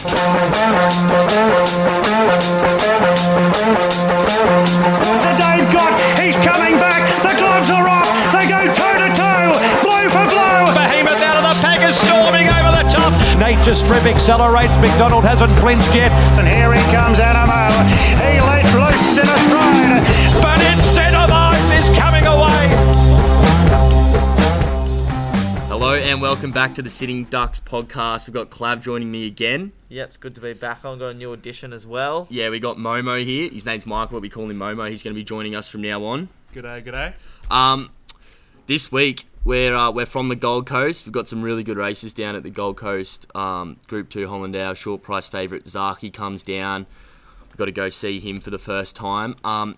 Dave Gott. He's coming back. The gloves are off. They go toe to toe, blow for blow. Behemoth out of the pack is storming over the top. Nature Strip accelerates. McDonald hasn't flinched yet. And here he comes, Anamoe. He let loose in a stride. But instead of Oath is coming away. And welcome back to the Sitting Ducks podcast. We've got Clav joining me again. Yep, it's good to be back on. Got a new addition as well. Yeah, we got Momo here. His name's Michael, but we call him Momo. He's going to be joining us from now on. good G'day, g'day. Um, this week we're uh, we're from the Gold Coast. We've got some really good races down at the Gold Coast. Um, Group Two Hollindale short price favourite Zaaki comes down. We've got to go see him for the first time. Um,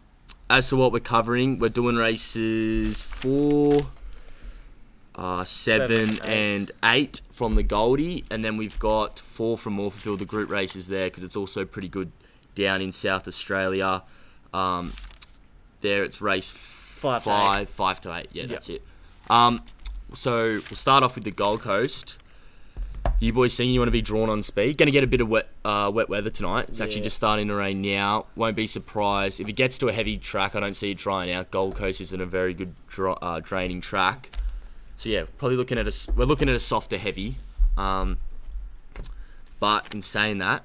as to what we're covering, we're doing races four, uh, seven, Seven, eight. and eight from the Goldie, and then we've got four from Morphettville, the group races there because it's also pretty good down in South Australia. Um, there it's race Five to five, five to eight. Yeah, that's it. Um, so we'll start off with the Gold Coast. You boys think you want to be drawn on speed? Going to get a bit of wet, uh, wet weather tonight. It's actually just starting to rain now. Won't be surprised if it gets to a heavy track. I don't see it drying out. Gold Coast isn't a very good dra- uh, draining track. So yeah, probably looking at a we're looking at a softer heavy. Um, but in saying that,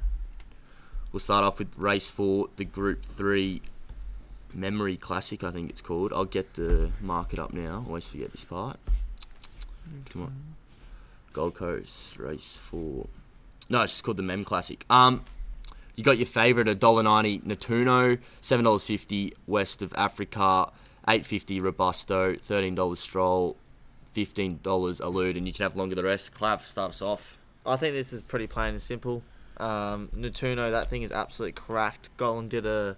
we'll start off with race four, the Group Three Memory Classic. I think it's called. I'll get the market up now. Always forget this part. Come on, Gold Coast race four. No, it's just called the Mem Classic. Um, you got your favourite, a dollar ninety Natuno, seven dollars fifty West of Africa, eight fifty Robusto, thirteen dollars Stroll, fifteen dollars a Elude, and you can have longer the rest. Clav, start us off. I think this is pretty plain and simple. Um, Natuno, that thing is absolutely cracked. Gollan did a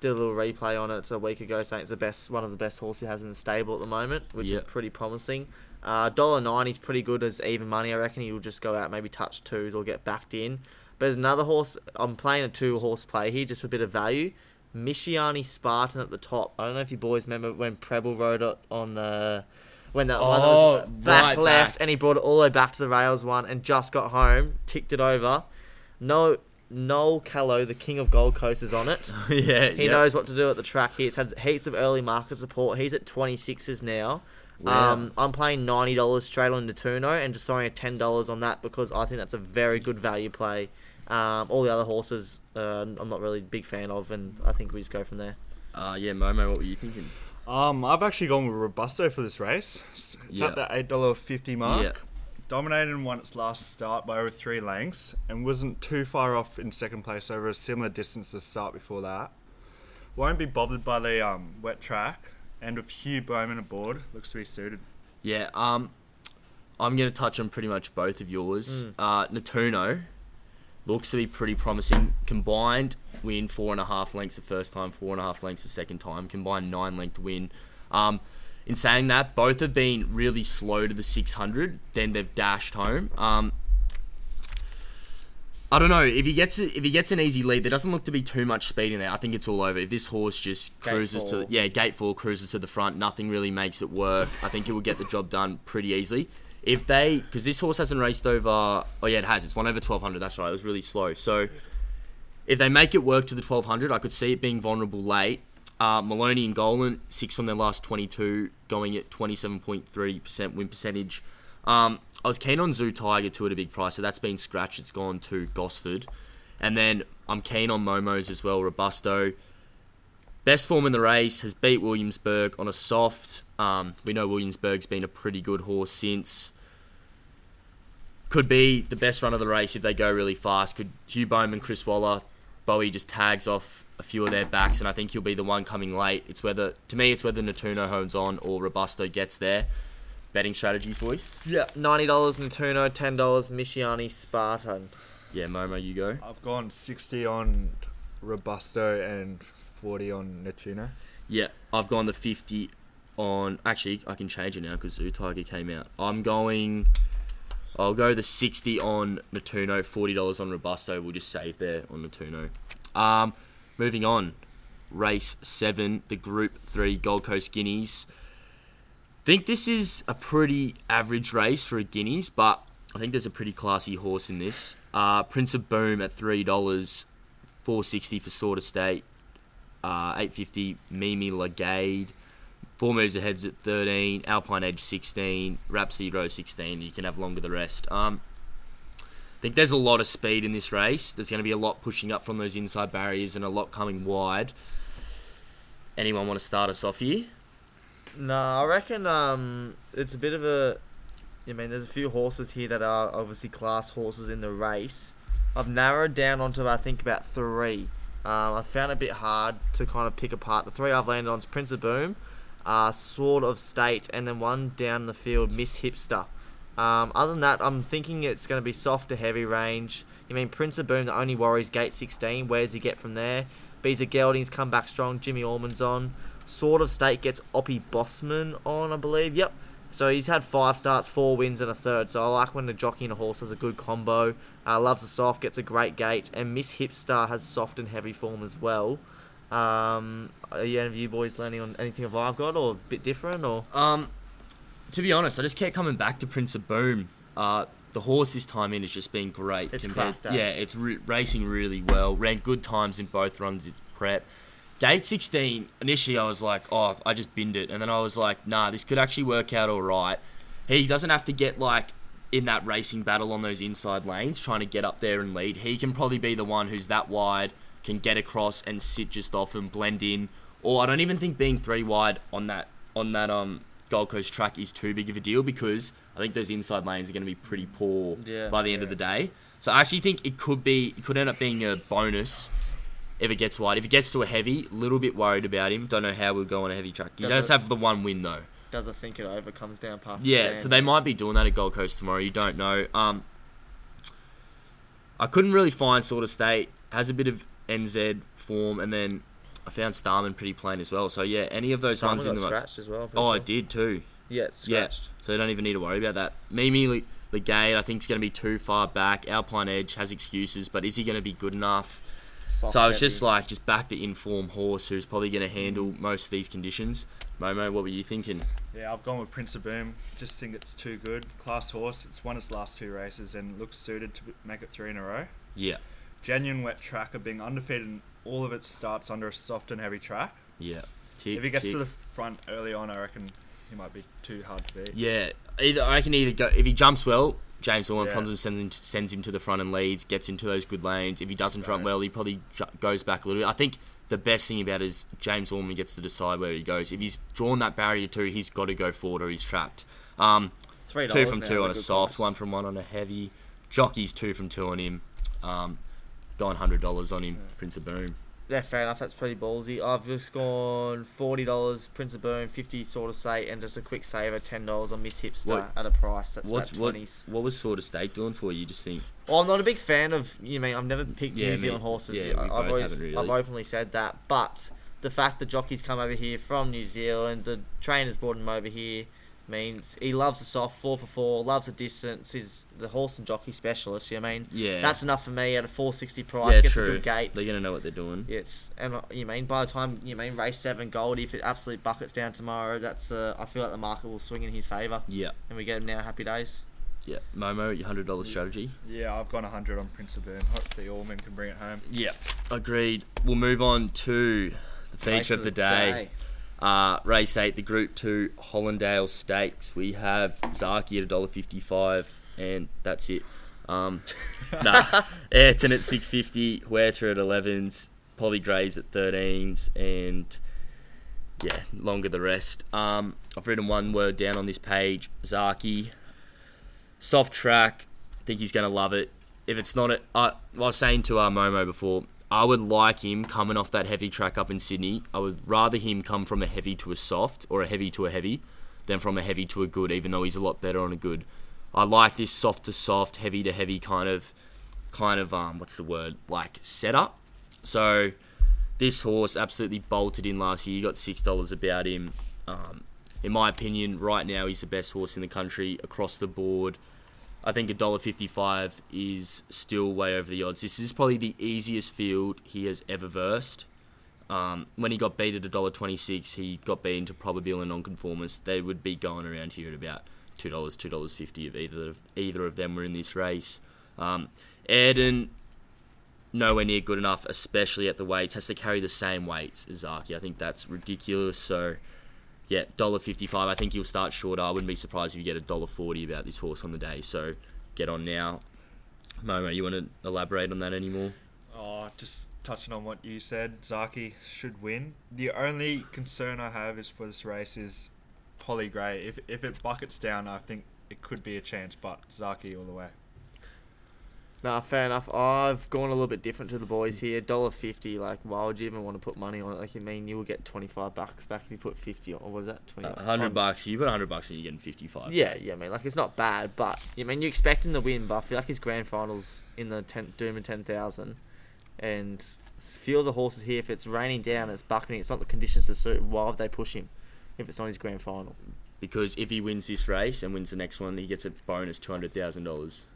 did a little replay on it a week ago, saying it's the best, one of the best horses he has in the stable at the moment, which Yep. is pretty promising. Uh, Dollar ninety is pretty good as even money. I reckon he'll just go out maybe touch twos or get backed in. But there's another horse. I'm playing a two horse play here, just for a bit of value. Mishiani Spartan at the top. I don't know if you boys remember when Preble rode it on the when that one that was Oh, back right left back. and he brought it all the way back to the rails one and just got home, ticked it over. No, Noel Callow, the king of Gold Coast, is on it. yeah, He knows what to do at the track He's had heaps of early market support. He's at 26s now. Wow. Um, I'm playing $90 straight on the Natuno and just throwing a $10 on that because I think that's a very good value play. Um, all the other horses, uh, I'm not really a big fan of, and I think we just go from there. Uh, yeah, Momo, what were you thinking? Um, I've actually gone with Robusto for this race. It's Yeah. at the eight dollar fifty mark. Yeah. Dominated and won its last start by over three lengths, and wasn't too far off in second place over a similar distance to start before that. Won't be bothered by the um, wet track, and with Hugh Bowman aboard, looks to be suited. Yeah, um, I'm going to touch on pretty much both of yours. Uh, Natuno looks to be pretty promising. Combined win four and a half lengths the first time, four and a half lengths the second time. Combined nine length win. Um, in saying that, both have been really slow to the 600. Then they've dashed home. Um, I don't know if he gets if he gets an easy lead. There doesn't look to be too much speed in there. I think it's all over. If this horse just cruises to yeah gate four cruises to the front, nothing really makes it work. I think it will get the job done pretty easily. If they because this horse hasn't raced over oh yeah it has it's won over twelve hundred. That's right. It was really slow. So if they make it work to the twelve hundred, I could see it being vulnerable late. Uh, Maloney and Gollan six from their last twenty two, going at twenty seven point three percent win percentage. Um, I was keen on Zoo Tiger too at a big price, so that's been scratched. It's gone to Gosford. And then I'm keen on Momos as well, Robusto. Best form in the race has beat Williamsburg on a soft. Um, we know Williamsburg's been a pretty good horse since. Could be the best run of the race if they go really fast. Could Hugh Bowman, Chris Waller, Bowie just tags off a few of their backs, and I think he'll be the one coming late. It's whether to me it's whether Natuno hones on or Robusto gets there. Betting strategies, boys. Yeah, $90 Natuno, $10 Mishiani Spartan. Yeah, Momo, you go. I've gone sixty on Robusto and forty on Netuna. Yeah, I've gone the 50 on. Actually, I can change it now because Zoo Tiger came out. I'm going. I'll go the 60 on Natuno, $40 on Robusto. We'll just save there on Natuno. Um, moving on. Race 7, the Group 3 Gold Coast Guineas. think this is a pretty average race for a Guineas, but I think there's a pretty classy horse in this. Uh, Prince of Boom at three dollars, four sixty for Sword of State, uh, eight fifty Mimi Legade. Four moves ahead's at thirteen, Alpine Edge sixteen, Rhapsody Row sixteen. You can have longer the rest. Um, I think there's a lot of speed in this race. There's going to be a lot pushing up from those inside barriers and a lot coming wide. Anyone want to start us off here? No, I reckon um, it's a bit of a. I mean, there's a few horses here that are obviously class horses in the race. I've narrowed down onto I think about three. Um, I found it a bit hard to kind of pick apart. The three I've landed on is Prince of Boom, uh, Sword of State, and then one down the field, Miss Hipster. Um, other than that, I'm thinking it's going to be soft to heavy range. You mean Prince of Boom, the only worry is gate 16. Where does he get from there? Beezer Gelding's come back strong. Jimmy Orman's on. Sword of State gets Opie Bosson on, I believe. Yep. So he's had five starts, four wins, and a third. So I like when the jockey and a horse has a good combo. Uh, loves the soft, gets a great gate, and Miss Hipstar has soft and heavy form as well. Um, are you, any of you boys learning on anything of I've got, or a bit different, or Um, to be honest, I just kept coming back to Prince of Boom. Uh, the horse this time in has just been great. It's compared-? Yeah, it's re- racing really well. Ran good times in both runs. Its prep. Gate 16, initially I was like, oh, I just binned it. And then I was like, nah, this could actually work out all right. He doesn't have to get like in that racing battle on those inside lanes, trying to get up there and lead. He can probably be the one who's that wide, can get across and sit just off and blend in. Or I don't even think being three wide on that on that um Gold Coast track is too big of a deal because I think those inside lanes are going to be pretty poor Yeah. by the end of the day. So I actually think it could be it could end up being a bonus if it gets wide. If it gets to a heavy, little bit worried about him. Don't know how we'll go on a heavy track. He Does have the one win though. does it think it over, comes down past Yeah, stands? so they might be doing that at Gold Coast tomorrow. You don't know. Um, I couldn't really find Sword of State has a bit of NZ form, and then I found Starman pretty plain as well. So yeah, any of those Someone ones in the scratched as well. Oh, sure. I did too. Yeah, it's Yeah, scratched. so you don't even need to worry about that. Mimi Le- Legate, I think is going to be too far back. Alpine Edge has excuses, but is he going to be good enough? Soft So I was heavy. just like, just back the informed horse who's probably going to handle most of these conditions. Momo, what were you thinking? Yeah, I've gone with Prince of Boom. Just think it's too good. Class horse. It's won its last two races and looks suited to make it three in a row. Yeah, Genuine wet tracker, being undefeated in all of its starts under a soft and heavy track. yeah. Tick, If he gets tick. to the front early on, I reckon he might be too hard to beat. Yeah, either I can either go if he jumps well, James Orman Yeah. Ponson sends him, sends him to the front and leads, gets into those good lanes. If he doesn't jump Right. well, he probably ju- goes back a little bit. I think the best thing about it is James Orman gets to decide where he goes. If he's drawn that barrier two, he's got to go forward or he's trapped. Um, Three two from two is on a good soft, price. one from one on a heavy. Jockey's two from two on him. Um, going hundred dollars on him, Prince of Boom. Yeah, fair enough. That's pretty ballsy. I've just gone forty dollars Prince of Boom, fifty Sword of State, and just a quick saver, ten dollars on Miss Hipster What- at a price that's about what? twenties. What was Sword of State doing for you? Just think. Well, I'm not a big fan of. You mean I've never picked Yeah, New me- Zealand horses. yeah, I- both I've always, really. I've openly said that. But the fact the jockeys come over here from New Zealand, the trainers brought them over here, means he loves the soft four for four, loves the distance. He's the horse and jockey specialist. You know what I mean? Yeah. That's enough for me at a 460 price. yeah, gets true. a good gate. They're gonna know what they're doing. It's and uh, you mean by the time you mean race seven gold, if it absolutely buckets down tomorrow, that's uh, I feel like the market will swing in his favour, Yeah, and we get him now. Happy days. yeah. Momo, your hundred dollars strategy. Yeah, I've gone 100 on Prince of Boom. Hopefully, Orman can bring it home. Yeah, agreed. We'll move on to the feature Race of the day. Uh, race eight, the Group Two Hollindale Stakes. We have Zaaki at $1.55, and that's it. Um, nah, Ayrton at six fifty, Huerta at elevens, Polly Grays at thirteens, and yeah, longer the rest. Um, I've written one word down on this page. Zaaki, soft track. I think he's gonna love it. If it's not, a, I, I was saying to our Momo before, I would like him coming off that heavy track up in Sydney. I would rather him come from a heavy to a soft or a heavy to a heavy than from a heavy to a good, even though he's a lot better on a good. I like this soft to soft, heavy to heavy kind of, kind of um, what's the word like setup. So this horse absolutely bolted in last year. You got six dollars about him. Um, in my opinion, right now he's the best horse in the country across the board. I think $1.55 is still way over the odds. This is Probabeel the easiest field he has ever versed. Um, when he got beat at $1.26, he got beaten to probably and nonconformist. They would be going around here at about two dollars, two dollars fifty if either of either of them were in this race. Um, nowhere near good enough, especially at the weights. Has to carry the same weights as Zaaki. I think that's ridiculous. So, yeah, dollar fifty-five. I think he'll start shorter. I wouldn't be surprised if you get a dollar forty about this horse on the day. So, get on now. Momo, you want to elaborate on that anymore? Oh, just touching on what you said, Zaaki should win. The only concern I have is for this race is Holly Gray. If if it buckets down, I think it could be a chance, but Zaaki all the way. Nah, fair enough. I've gone a little bit different to the boys here. Dollar fifty. Like, why would you even want to put money on it? Like, you mean you will get twenty five bucks back if you put fifty on. Or was that twenty? A hundred um, bucks. You put a hundred bucks and you're getting fifty-five. Yeah, yeah, I mean, like it's not bad, but you mean you expect him to win, but I feel like his grand finals in the ten, Doomben ten thousand, and feel the horses here. If it's raining down, it's bucketing, it's not the conditions to suit. Why would they push him if it's not his grand final? Because if he wins this race and wins the next one, he gets a bonus two hundred thousand dollars.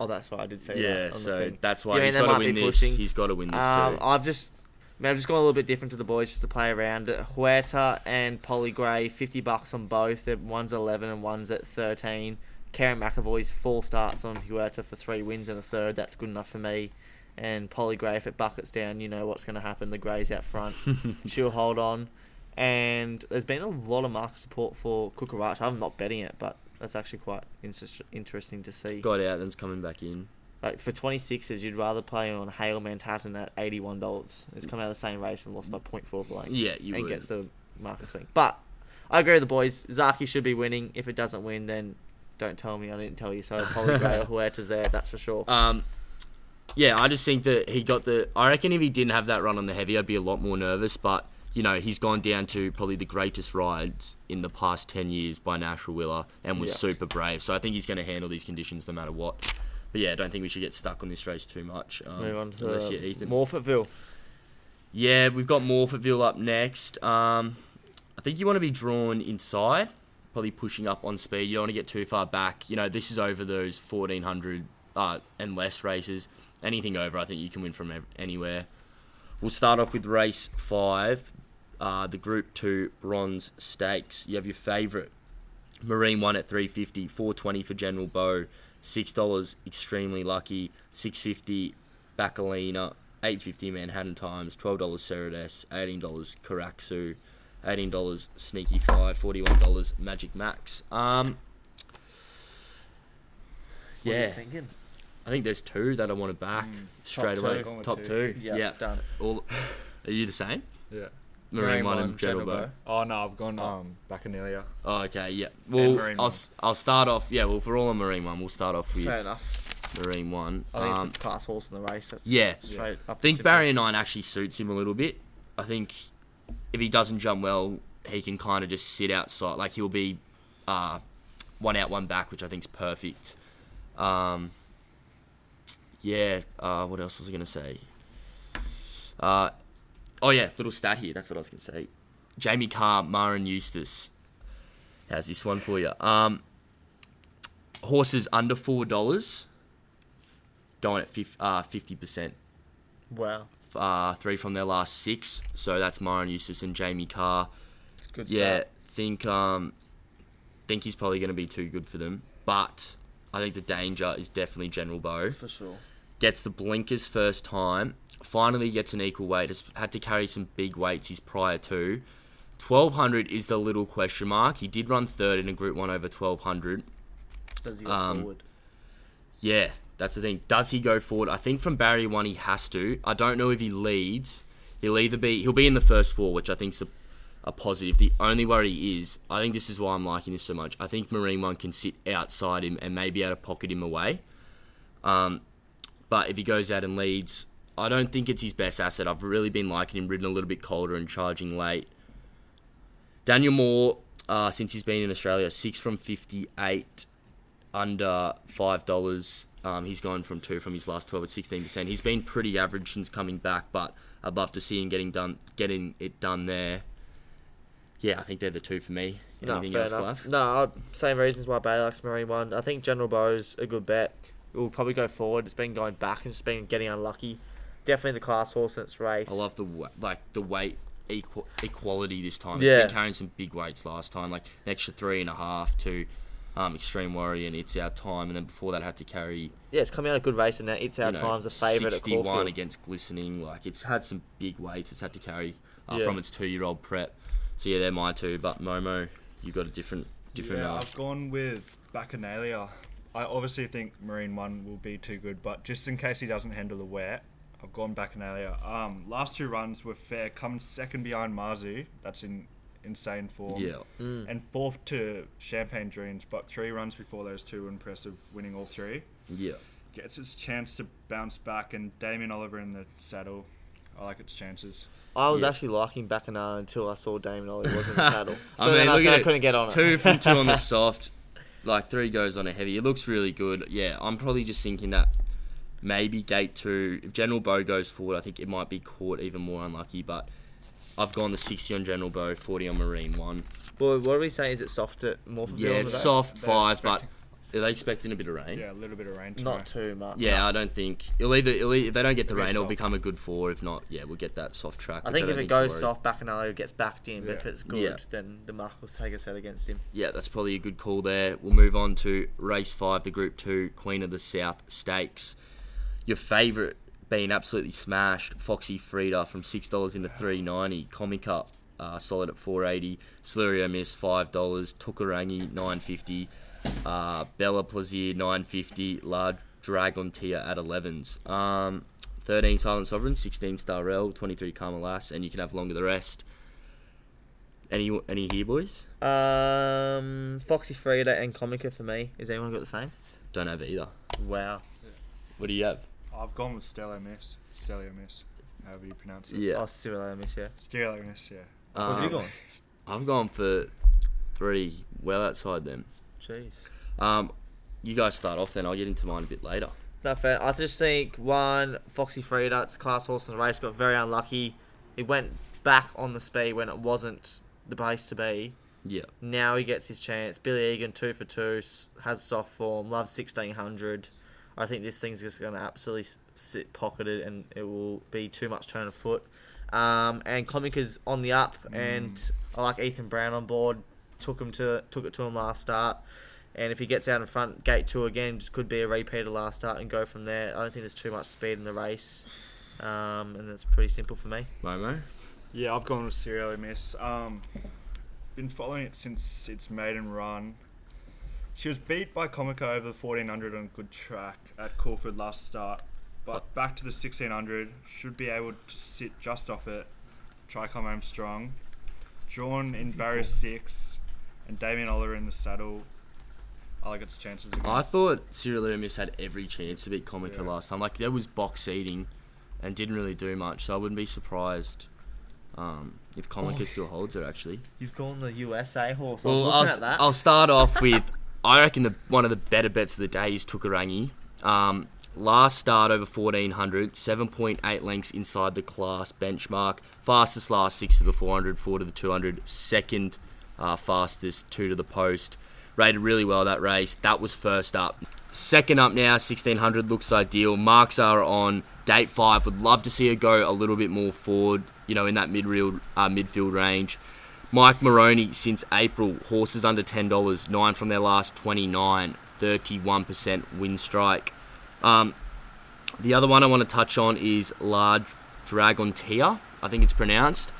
Oh, that's why I did say Yeah, that. the so that's why mean he's got to win this. pushing? He's got to win this Um, too. I've just, I mean, I've just gone a little bit different to the boys just to play around. Huerta and Polly Gray, fifty bucks on both. One's eleven and one's at thirteen. Karen McAvoy's four starts on Huerta for three wins and a third. That's good enough for me. And Polly Gray, if it buckets down, you know what's going to happen. The Greys out front, she'll hold on. And there's been a lot of market support for Kukarach. I'm not betting it, but that's actually quite inter- interesting to see. Got out, then's coming back in. Like for 26s, you'd rather play on Hale Manhattan at $81. It's come out of the same race and lost by 0.4 of a length. Yeah, you and would. gets the market swing. But I agree with the boys. Zaaki should be winning. If it doesn't win, then don't tell me I didn't tell you. So Polly Gray or Huerta's there, that's for sure. Um, yeah, I just think that he got the. I reckon if he didn't have that run on the heavy, I'd be a lot more nervous. But you know, he's gone down to probably the greatest rides in the past ten years by Nash Rawiller and was Yeah. super brave. So I think he's going to handle these conditions no matter what. But yeah, I don't think we should get stuck on this race too much. Let's um, move on to unless you're Ethan. Morphettville. Yeah, we've got Morphettville up next. Um, I think you want to be drawn inside, probably pushing up on speed. You don't want to get too far back. You know, this is over those 1400 uh, and less races. Anything over, I think you can win from anywhere. We'll start off with race five, uh, the Group Two Bronze Stakes. You have your favourite Marine one at 350, 420 for General Bow, six dollars Extremely Lucky, 650 Bacchanalia, 850 Manhattan Times, twelve dollars Cerades, eighteen dollars Karaksu, eighteen dollars Sneaky Five, forty-one dollars Magic Max. Um, What are you yeah, thinking? I think there's two that I want to back straight two. away. Top two. two, Yeah, yeah. done. All, are you the same? Yeah. Marine, Marine one, one, and General General Bow. Oh no, I've gone um Bacchanalia. Oh, okay, yeah. Well, I'll, one. s- I'll start off. Yeah, well, for all on Marine one, we'll start off with Fair enough. Marine one. I think Um, it's the class horse in the race. That's Yeah. straight up. I think simple. Barrier Nine actually suits him a little bit. I think if he doesn't jump well, he can kind of just sit outside. Like he'll be uh, one out, one back, which I think is perfect. Um, yeah. Uh, what else was I gonna say? Uh, oh yeah, little stat here. That's what I was gonna say. Jamie Carr, Maher and Eustace. How's this one for you? Um, horses under four dollars. Going at uh, fifty percent Wow. uh, three from their last six. So that's Maher and Eustace and Jamie Carr. It's good Yeah, start. think um, think he's probably going to be too good for them. But I think the danger is definitely General Bow. For sure. Gets the blinkers first time. Finally gets an equal weight. Has had to carry some big weights his prior to. 1200 is the little question mark. He did run third in a Group 1 over 1200. Does he go Um, forward? Yeah, that's the thing. Does he go forward? I think from barrier one he has to. I don't know if he leads. He'll either be he'll be in the first four, which I think's a, a positive. The only worry is I think this is why I'm liking this so much. I think Marine One can sit outside him and maybe out of pocket him away. Um, but if he goes out and leads, I don't think it's his best asset. I've really been liking him ridden a little bit colder and charging late. Daniel Moor, uh, since he's been in Australia, six from fifty-eight under five dollars. Um, he's gone from two from his last twelve at sixteen percent. He's been pretty average since coming back, but I'd love to see him getting done, getting it done there. Yeah, I think they're the two for me. Anything fair else, enough. Clive? No, same reasons why likes Marine one. I think General Bow's a good bet. It will probably go forward. It's been going back and it's been getting unlucky. Definitely the class horse in its race. I love the wa- like the weight equal, equality this time. It's Yeah. been carrying some big weights last time, like an extra three and a half to um, Extreme Warrior and It's Our Time, and then before that had to carry Yeah, it's coming out a good race, and now it's our you know, times a favourite at 61 Caulfield. against Glistening. Like it's had some big weights it's had to carry uh, Yeah. from its two-year-old prep. So yeah, they're my two. But Momo, you've got a different different. Yeah, uh, I've gone with Bacchanalia. I obviously think Marine One will be too good, but just in case he doesn't handle the wet, I've gone Bacchanalia. Um, last two runs were fair. Comes second behind Marzu. That's in insane form. Yeah. And fourth to Champagne Dreams, but three runs before those two were impressive, winning all three. yeah. Gets its chance to bounce back, and Damien Oliver in the saddle. I like its chances. I was Yeah. actually liking Bacchanal until I saw Damien Oliver was in the saddle. So I mean, then I said I couldn't get on it. Two from two on the soft, like three goes on a heavy. It looks really good. Yeah, I'm probably just thinking that maybe gate two. If General Bow goes forward, I think it might be caught even more unlucky. But I've gone the 60 on General Bow, 40 on Marine one. Well, what are we saying? Is it soft at Morphettville? Yeah, it's soft They're five, but expecting- are they expecting a bit of rain? Yeah, a little bit of rain. tomorrow. Not too much. Yeah, I don't think it'll either, it'll e- if they don't get the It'll rain, it'll become a good four. If not, yeah, we'll get that soft track. I which think if don't it goes worried. soft, Bacchanal gets backed in. But if it's good, Yeah. then the mark will take a set against him. yeah, that's probably a good call there. We'll move on to race five, the Group Two Queen of the South Stakes. Your favourite being absolutely smashed, Foxy Frida from six dollars into three ninety. Comica uh, solid at four eighty. Slurio Miss five dollars. Tukarangi nine fifty. Uh, Bella Plaisir nine fifty. Large Dragon Tia at elevens. Um, thirteen Silent Sovereign, sixteen Star Rel, twenty three Carmelas, and you can have longer the rest. Any any here, boys? Um, Foxy Frida and Comica for me. Has anyone got the same? Don't have either. Wow. What do you have? I've gone with Stello Miss. Stellio Miss. However you pronounce it. Yeah. Oh, Cyril Miss, yeah. Stellio Miss, yeah. What have you Um, gone? I've gone for three, well outside them. Jeez. Um, you guys start off then. I'll get into mine a bit later. No fair. I just think one Foxy Frida. It's a class horse in the race. Got very unlucky. He went back on the speed when it wasn't the place to be. Yeah. Now he gets his chance. Billy Egan, two for two, has soft form. Loves sixteen hundred. I think this thing's just going to absolutely sit pocketed, and it will be too much turn of foot. Um, and Comica's on the up, and I like Ethan Brown on board. Took him to took it to him last start, and if he gets out in front, gate two again, just could be a repeat of last start and go from there. I don't think there's too much speed in the race, um, and that's pretty simple for me. Momo. Yeah, I've gone with Serial Miss. Um, been following it since its maiden run. She was beat by Comica over the 1400 on a good track at Caulfield last start. But back to the 1600, should be able to sit just off it, try come home strong. Drawn in barrier six, and Damien Oliver in the saddle. I like its chances again. I thought Cyril Loomis had every chance to beat Comica Yeah. last time. Like there was box seating, and didn't really do much. So I wouldn't be surprised um, if Comica still holds her. Actually. You've gone the USA horse. Well, I was I'll, at that. I'll start off with I reckon the one of the better bets of the day is Tukarangi. Um, last start over 1400, 7.8 lengths inside the class benchmark. Fastest last six to the 400, four to the 200. Second uh, fastest, two to the post. Rated really well that race. That was first up. Second up now, 1600 looks ideal. Marks are on date five. Would love to see her go a little bit more forward, you know, in that mid uh, midfield range. Mike Moroney since April, horses under $10, 9 from their last 29, 31% win strike. Um, the other one I want to touch on is Large Dragon Tia, I think it's pronounced.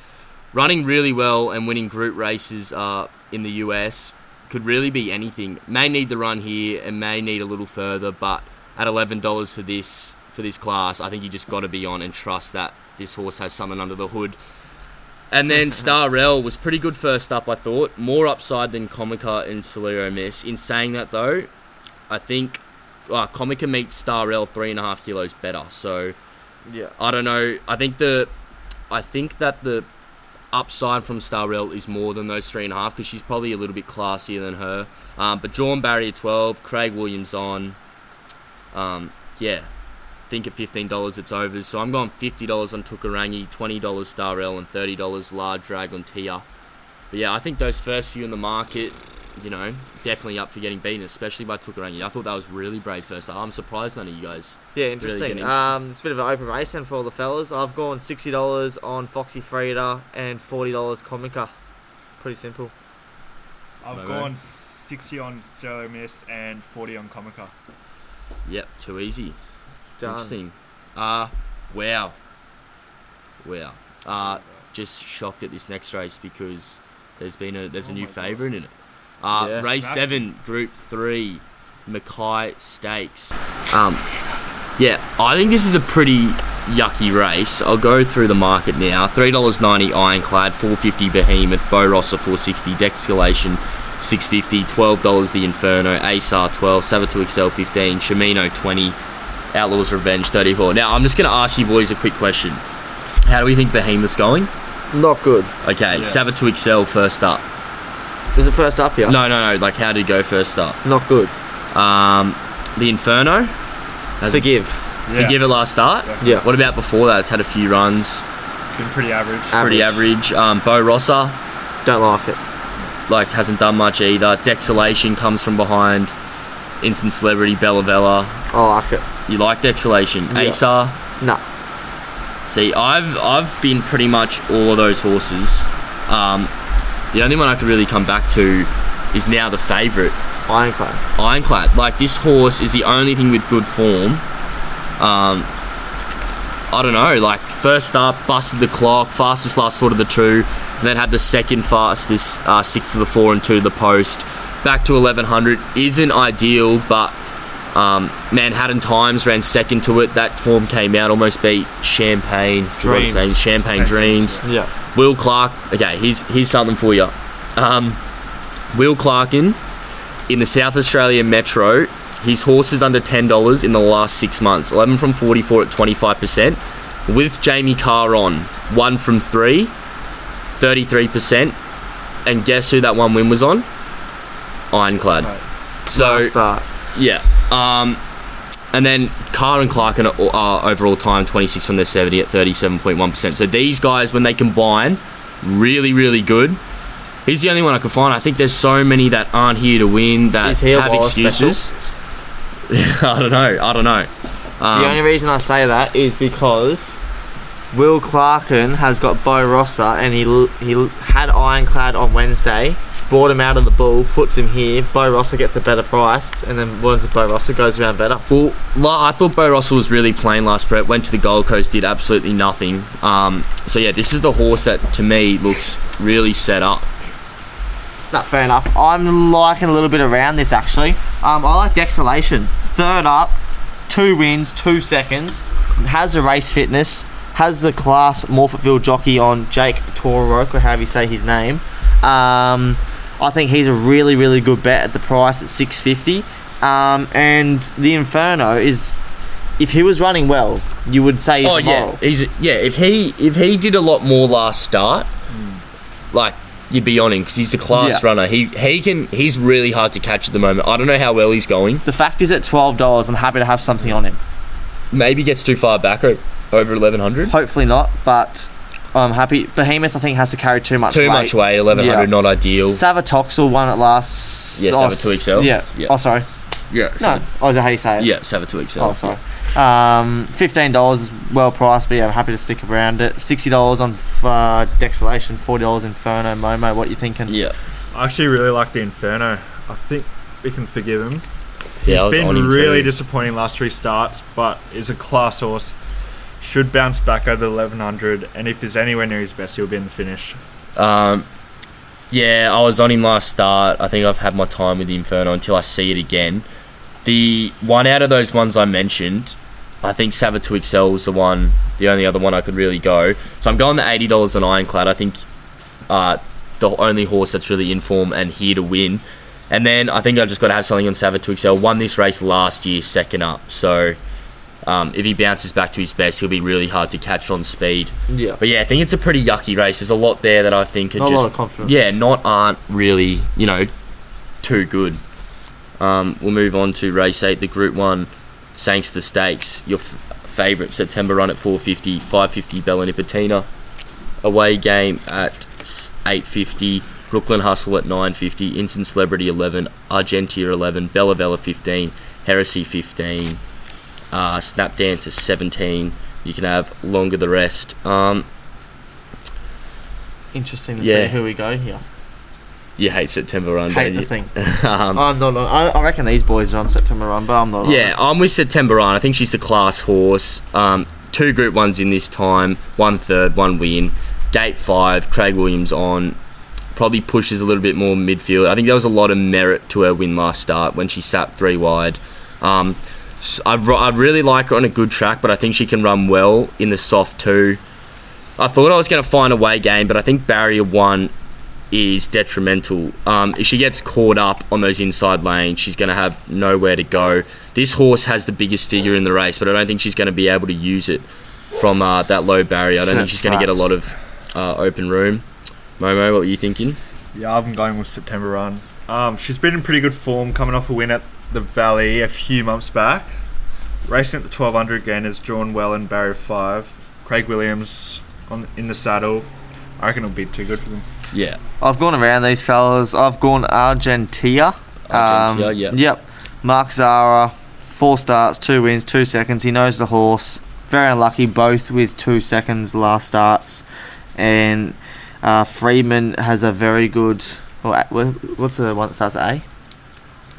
Running really well and winning group races uh, in the US could really be anything. May need the run here and may need a little further, but at $11 for this for this class, I think you just got to be on and trust that this horse has something under the hood. And then Starrell was pretty good first up, I thought. More upside than Comica and Solero Miss. In saying that, though, I think uh, Comica meets Starrell three and a half kilos better. So yeah. I don't know. I think the, I think that the upside from Starrell is more than those three and a half because she's probably a little bit classier than her. Um, but drawn barrier twelve, Craig Williams on. Um, yeah, think at fifteen dollars it's over. So I'm going fifty dollars on Tukarangi, twenty dollars Starrell, and thirty dollars Large Dragon Tia. But yeah, I think those first few in the market, you know, definitely up for getting beaten, especially by Tukarangi. I thought that was really brave first up. I'm surprised none of you guys. Yeah, Really interesting. getting- um, it's a bit of an open race then for all the fellas. I've gone sixty dollars on Foxy Frida and forty dollars Comica. Pretty simple. I've Momo. gone 60 on Solo Miss and 40 on Comica. Yep, too easy. Done. Interesting. Uh, wow. Wow. Uh, just shocked at this next race because there's been a there's a new favourite in it. Uh, Yes. race seven, Group three, Mackay Stakes. Um, yeah, I think this is a pretty yucky race. I'll go through the market now. Three dollars ninety Ironclad, four fifty Behemoth, Bo Rossa four sixty, Dexulation six fifty, twelve dollars the Inferno, ASAR twelve, Sabato Excel fifteen, Shimino twenty, Outlaws Revenge thirty four. Now I'm just gonna ask you boys a quick question. How do we think Behemoth's going? Not good. Okay, Sabato Excel first up. Is it first up here? No, no, no. Like how did he go first up? Not good. Um, the Inferno. Has Forgive. Forgive it last start. Yeah. What about before that? It's had a few runs, Been pretty average. pretty average. Um, Bo Rossa, Don't like it. like hasn't done much either. Dexulation comes from behind. Instant Celebrity, Bella Vella. I like it. You liked Exhalation, Yeah. Asar. No. See, I've I've been pretty much all of those horses. Um, the only one I could really come back to is now the favourite, Ironclad. Ironclad. Like this horse is the only thing with good form. Um, I don't know. Like first up, busted the clock, fastest last foot of the two, and then had the second fastest uh, six to the four and two to the post. Back to 1100 isn't ideal, but um, Manhattan Times ran second to it. That form came out, almost beat Champagne Dreams. Champagne Dreams. Yeah. Will Clark. Okay, here's here's something for you. Um, Will Clarken in the South Australia Metro. His horse is under ten dollars in the last six months. Eleven from forty-four at twenty-five percent. With Jamie Carr on, one from three, 33 percent. And guess who that one win was on? Ironclad. So Last start. yeah. Um, and then Carr and Clark are, are overall time 26 on their 70 at 37.1%. So these guys, when they combine, really, really good. He's the only one I can find. I think there's so many that aren't here to win that Is he a have excuses. I don't know. I don't know. Um, the only reason I say that is because Will Clarken has got Bo Rossa and he l- he l- had Ironclad on Wednesday, brought him out of the bull, puts him here. Bo Rossa gets a better price, and then once Bo Rossa goes around better. Well, I thought Bo Russell was really plain last prep. Went to the Gold Coast, did absolutely nothing. Um, so yeah, this is the horse that to me looks really set up. Not fair enough. I'm liking a little bit around this actually. Um, I like Dexulation. Third up, two wins, two seconds. Has the race fitness. Has the class Morphettville jockey on Jake Toeroek, or however you say his name. Um, I think he's a really, really good bet at the price at 650. Um, and the Inferno is, if he was running well, you would say he's Oh a yeah, moral. he's yeah. If he if he did a lot more last start, like you'd be on him because he's a class Yeah. runner. He he can he's really hard to catch at the moment. I don't know how well he's going. The fact is, at twelve dollars, I'm happy to have something on him. Maybe gets too far back o- over eleven hundred. Hopefully not, but I'm happy. Behemoth, I think, has to carry too much Too weight. much weight, eleven hundred, Yeah. not ideal. Savatoxel won it last. Yeah, oh, Savatui XL. Yeah. Yeah. Oh, sorry. Yeah, No. Oh, is that how you say it? yeah, Sav to excel. Oh, sorry. Um, fifteen dollars is well priced, but yeah, I'm happy to stick around it. Sixty dollars on uh, Dexulation, forty dollars Inferno Momo. What you thinking? Yeah, I actually really like the Inferno. I think we can forgive him. yeah. I He's was been on him really too. disappointing last three starts, but is a class horse. Should bounce back over the 1100, and if he's anywhere near his best, he'll be in the finish. Um, yeah, I was on him last start. I think I've had my time with the Inferno until I see it again. The one out of those ones I mentioned, I think Savatui Excel was the one, the only other one I could really go. So I'm going the eighty dollars on Ironclad. I think uh, the only horse that's really in form and here to win. And then I think I just got to have something on Savatui Excel. Won this race last year, second up. So um, if he bounces back to his best, he'll be really hard to catch on speed. Yeah. But yeah, I think it's a pretty yucky race. There's a lot there that I think are Not a just lot of confidence. yeah, not aren't really you know too good. Um, we'll move on to race eight, the Group One, Sangster Stakes. Your f- favourite September run at 450, 550 Bella Nipotina. Away game at 850. Brooklyn Hustle at 950. Instant Celebrity 11. Argentia 11. Bella Bella 15. Heresy 15. Uh, Snap is 17. You can have longer the rest. Um, Interesting to Yeah. see who we go here. you hate September Run, Hate the you? thing. um, I'm not. on- I, I reckon these boys are on September run, but I'm not. Yeah. I'm with September Run. I think she's the class horse. Um, two Group Ones in this time, one third, one win. Gate five, Craig Williams on. Probably pushes a little bit more midfield. I think there was a lot of merit to her win last start when she sat three wide. Um, I, I really like her on a good track, but I think she can run well in the soft too. I thought I was going to find a way game, but I think barrier one is detrimental. Um, if she gets caught up on those inside lanes, she's going to have nowhere to go. This horse has the biggest figure in the race, but I don't think she's going to be able to use it from uh, that low barrier. I don't think she's going to get a lot of uh, open room. Momo, what are you thinking? Yeah, I'm going with September Run. Um, she's been in pretty good form, coming off a win at the Valley a few months back. Racing at the 1200 again is drawn well in barrier five. Craig Williams on in the saddle. I reckon it'll be too good for them. Yeah. I've gone around these fellas. I've gone Argentia. Argentia, Um, yep. Yep. Mark Zahra, four starts, two wins, two seconds. He knows the horse. Very unlucky, both with two seconds last starts. And uh, Freedman has a very good. Well, what's the one that starts at A?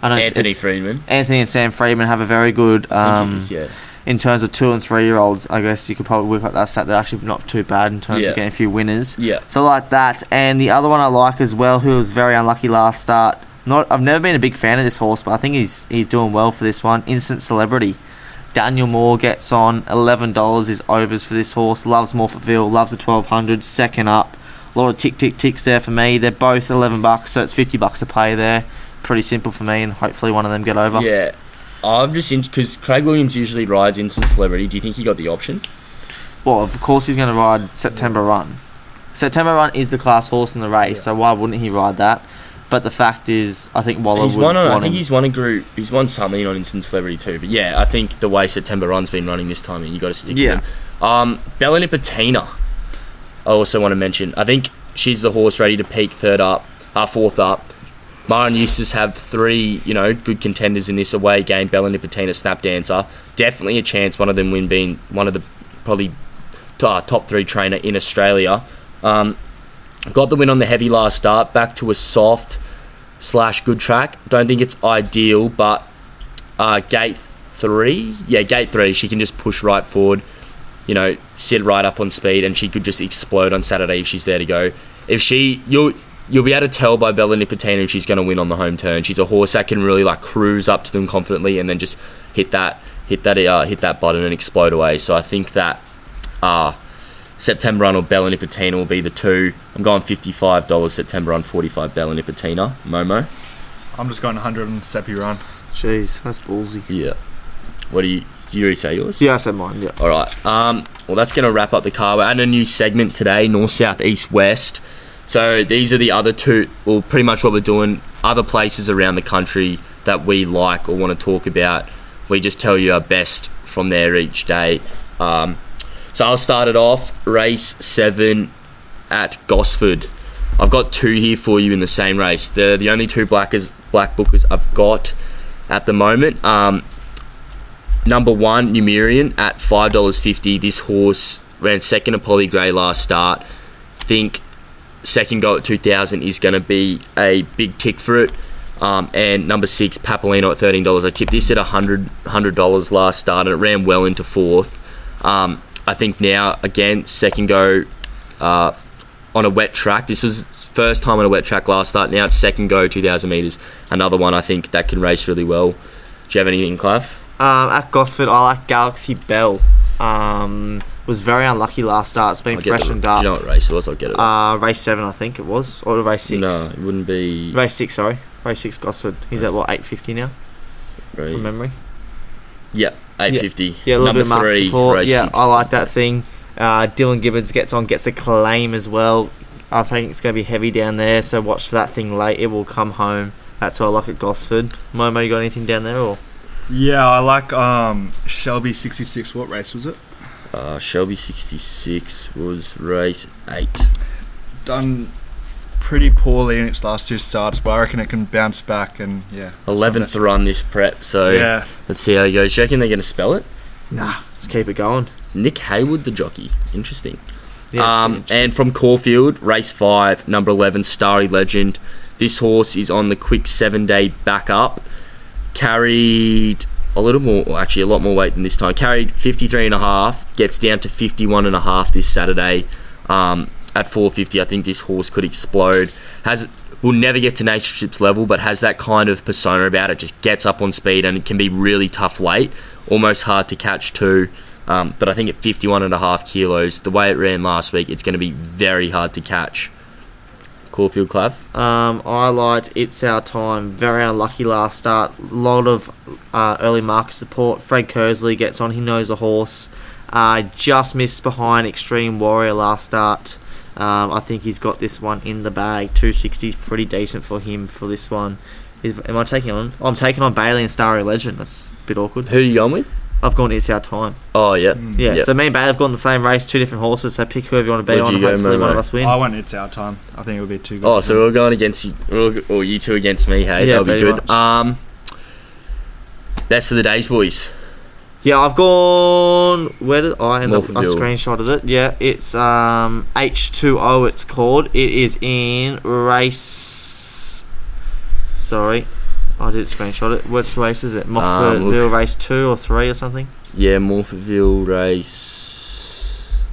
I know Anthony it's- Freedman. Anthony and Sam Freedman have a very good. Um, is, yeah. in terms of two and three year olds, I guess you could probably work out that stat. They're actually not too bad in terms Yeah. of getting a few winners. Yeah. So like that, and the other one I like as well, who was very unlucky last start. Not, I've never been a big fan of this horse, but I think he's he's doing well for this one. Instant celebrity. Daniel Moor gets on. Eleven dollars is overs for this horse. Loves Morphettville. Loves the twelve hundred. Second up. A lot of tick tick ticks there for me. They're both eleven bucks, so it's fifty bucks to pay there. Pretty simple for me, and hopefully one of them get over. Yeah. I'm just in because Craig Williams usually rides instant celebrity. Do you think he got the option? Well, of course he's going to ride September Run. September Run is the class horse in the race, so why wouldn't he ride that? But the fact is, I think Waller He's won. On, I think him. he's won a group. He's won something on instant celebrity too. But yeah, I think the way September Run's been running this time, you got to stick Yeah. with him. Um, Bella Nipotina. I also want to mention. I think she's the horse ready to peak third up, uh, fourth up. Maher and Eustace have three, you know, good contenders in this away game. Bella Nipotina, Snap Dancer. Definitely a chance one of them win being one of the probably uh, top three trainer in Australia. Um, got the win on the heavy last start. Back to a soft slash good track. Don't think it's ideal, but uh, gate three, yeah, gate three, she can just push right forward. You know, sit right up on speed, and she could just explode on Saturday if she's there to go. If she, you'll you'll be able to tell by Bella Nipotina if she's going to win on the home turn. She's a horse that can really like cruise up to them confidently, and then just hit that hit that uh, hit that button and explode away. So I think that uh, September run or Bella Nipotina will be the two. I'm going fifty-five dollars September run, forty-five Bella Nipotina. Momo. I'm just going 100 on Seppi Run. Jeez, that's ballsy. Yeah. What do you? You already say yours. Yeah, I said mine. Yeah. All right. Um. Well, that's going to wrap up the car. We're adding a new segment today: north, south, east, west. So these are the other two. Well, pretty much what we're doing. Other places around the country that we like or want to talk about. We just tell you our best from there each day. Um, so I'll start it off. Race seven at Gosford. I've got two here for you in the same race. They're the only two blackers, black bookers I've got at the moment. Um, number one, Numerian at five dollars fifty. This horse ran second to Polly Gray last start. Think second go at two thousand is going to be a big tick for it. Um, and number six, Papalino at thirteen dollars. I tipped this at $100 $100 last start, and it ran well into fourth. Um, I think now again second go uh, on a wet track. This was first time on a wet track last start. Now it's second go, two thousand meters. Another one I think that can race really well. Do you have anything, Clive? Um, at Gosford, I like Galaxy Bell. Um, was very unlucky last start. It's been I'll get the- freshened Do you know what race it was? I'll get it. uh, race seven, I think it was, or race six. no, it wouldn't be. Race six, sorry. Race six, Gosford. He's at what eight fifty now, Right. from memory. Yeah, eight fifty. Yeah, a little Number bit of mark three, support. race Yeah, six. I like that thing. Uh, Dylan Gibbons gets on, gets a claim as well. I think it's going to be heavy down there, so watch for that thing late. It will come home. That's what I like at Gosford. Momo, you got anything down there or? Yeah, I like um Shelby 66. What race was it? Uh, Shelby sixty six was race eight. Done pretty poorly in its last two starts, but I reckon it can bounce back and yeah. Eleventh best. run this prep. So Yeah. let's see how it goes. Do you reckon they're going to spell it? Nah, just keep it going. Nick Haywood, the jockey. Interesting. Yeah, um, interesting. and from Caulfield, race five, number eleven, Starry Legend. this horse is on the quick seven day backup. Carried a little more, actually a lot more weight than this time. Carried 53 and a half, gets down to 51 and a half this Saturday um, at 450. I think this horse could explode. Has will never get to Nature Strip's level, but has that kind of persona about it. Just gets up on speed and it can be really tough late, almost hard to catch too. Um, but I think at 51 and a half kilos, the way it ran last week, it's going to be very hard to catch. Caulfield Clav. Um, I liked It's Our Time. Very unlucky last start. A lot of uh, early market support. Fred Kersley gets on. He knows a horse. Uh, just missed behind Extreme Warrior last start. Um, I think he's got this one in the bag. 260 is pretty decent for him for this one. Is, am I taking on? I'm taking on Bailey and Starry Legend. That's a bit awkward. Who are you going with? I've gone It's Our Time. Oh, yeah. Yeah, Yep. so me and Bailey have gone the same race, two different horses. So pick whoever you want to be Where'd on. you go, Hopefully one Momo? of us win. I want it's our time. I think it would be too good. Oh, so them. we're going against you, we're all- or you two against me, hey? Yeah, That'll be good. much. Um, best of the days, boys. Yeah, I've gone. Where did I end up? I Morphettville. screenshotted it. Yeah, it's um H2O. It's called. It is in race. Sorry, I did screenshot it. Which race is it? Um, Morphettville race two or three or something. Yeah, Morphettville race.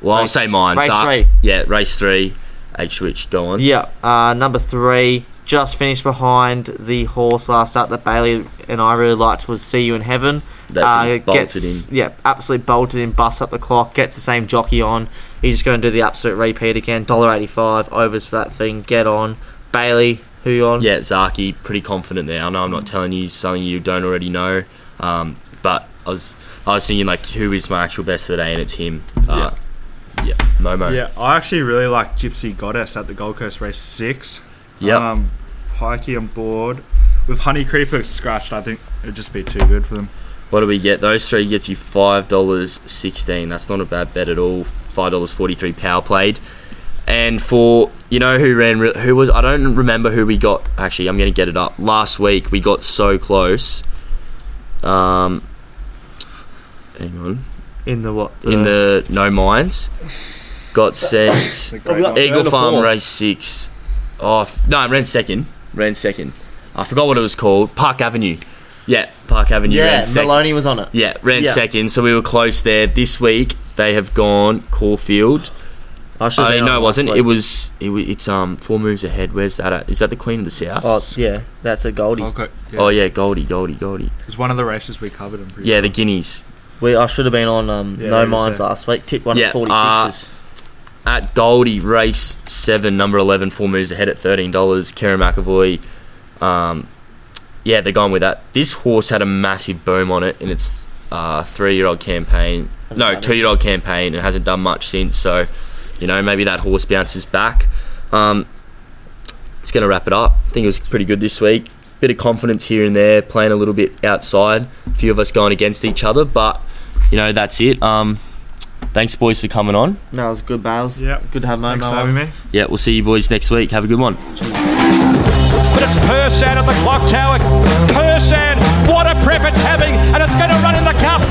Well, I'll say mine. race So- three. Yeah, race three. H switch, go on. Yeah, uh, number three. Just finished behind the horse last start that Bailey and I really liked was See You in Heaven. That uh, bolted gets in. yeah, absolutely bolted in, busts up the clock, gets the same jockey on. He's just going to do the absolute repeat again. Dollar eighty five overs for that thing. Get on, Bailey. Who you on? Yeah, Zaaki, pretty confident there. I know I'm not telling you something you don't already know, um, but I was I was thinking like who is my actual best today, and it's him. Uh, yeah, Momo. Yeah, I actually really like Gypsy Goddess at the Gold Coast Race Six. Yeah. Um, Pikey on board. With Honey Creeper scratched, I think it'd just be too good for them. What do we get? Those three gets you five dollars sixteen. That's not a bad bet at all. Five dollars forty three power played. And for you know who ran who was I don't remember who we got. Actually, I'm gonna get it up. Last week we got so close. Um, hang on. In the what? In the no minds, got sent. The great got- one. Eagle Farm fourth? race six. Oh no, I ran second. Ran second. I forgot what it was called. Park Avenue. Yeah, Park Avenue yeah, ran second. Maloney was on it. Yeah, ran Yeah. second, so we were close there. This week they have gone Caulfield. I should. Oh no, it wasn't. It was. It was. It's um four moves ahead. Where's that at? Is that the Queen of the South? Oh yeah, that's a Goldie. Okay. Yeah. Oh yeah, Goldie, Goldie, Goldie. It was one of the races we covered. I'm pretty Yeah, sure. the Guineas We I should have been on um, Yeah, no you mines last week. Tip one Yeah, at forty uh, at Goldie race seven, number eleven, four moves ahead at thirteen dollars. Karen McAvoy. Um, yeah, they're going with that. This horse had a massive boom on it in its uh, three-year-old campaign. No, two-year-old campaign. It hasn't done much since. So, you know, maybe that horse bounces back. Um, it's going to wrap it up. I think it was pretty good this week. Bit of confidence here and there, playing a little bit outside. A few of us going against each other, but you know that's it. Um, thanks, boys, for coming on. That was good, Bales. Yeah. Good to have Momo. Thanks for having me. Yeah, we'll see you boys next week. Have a good one. But it's Persan at the clock tower. Persan, what a prep it's having, and it's going to run in the cup.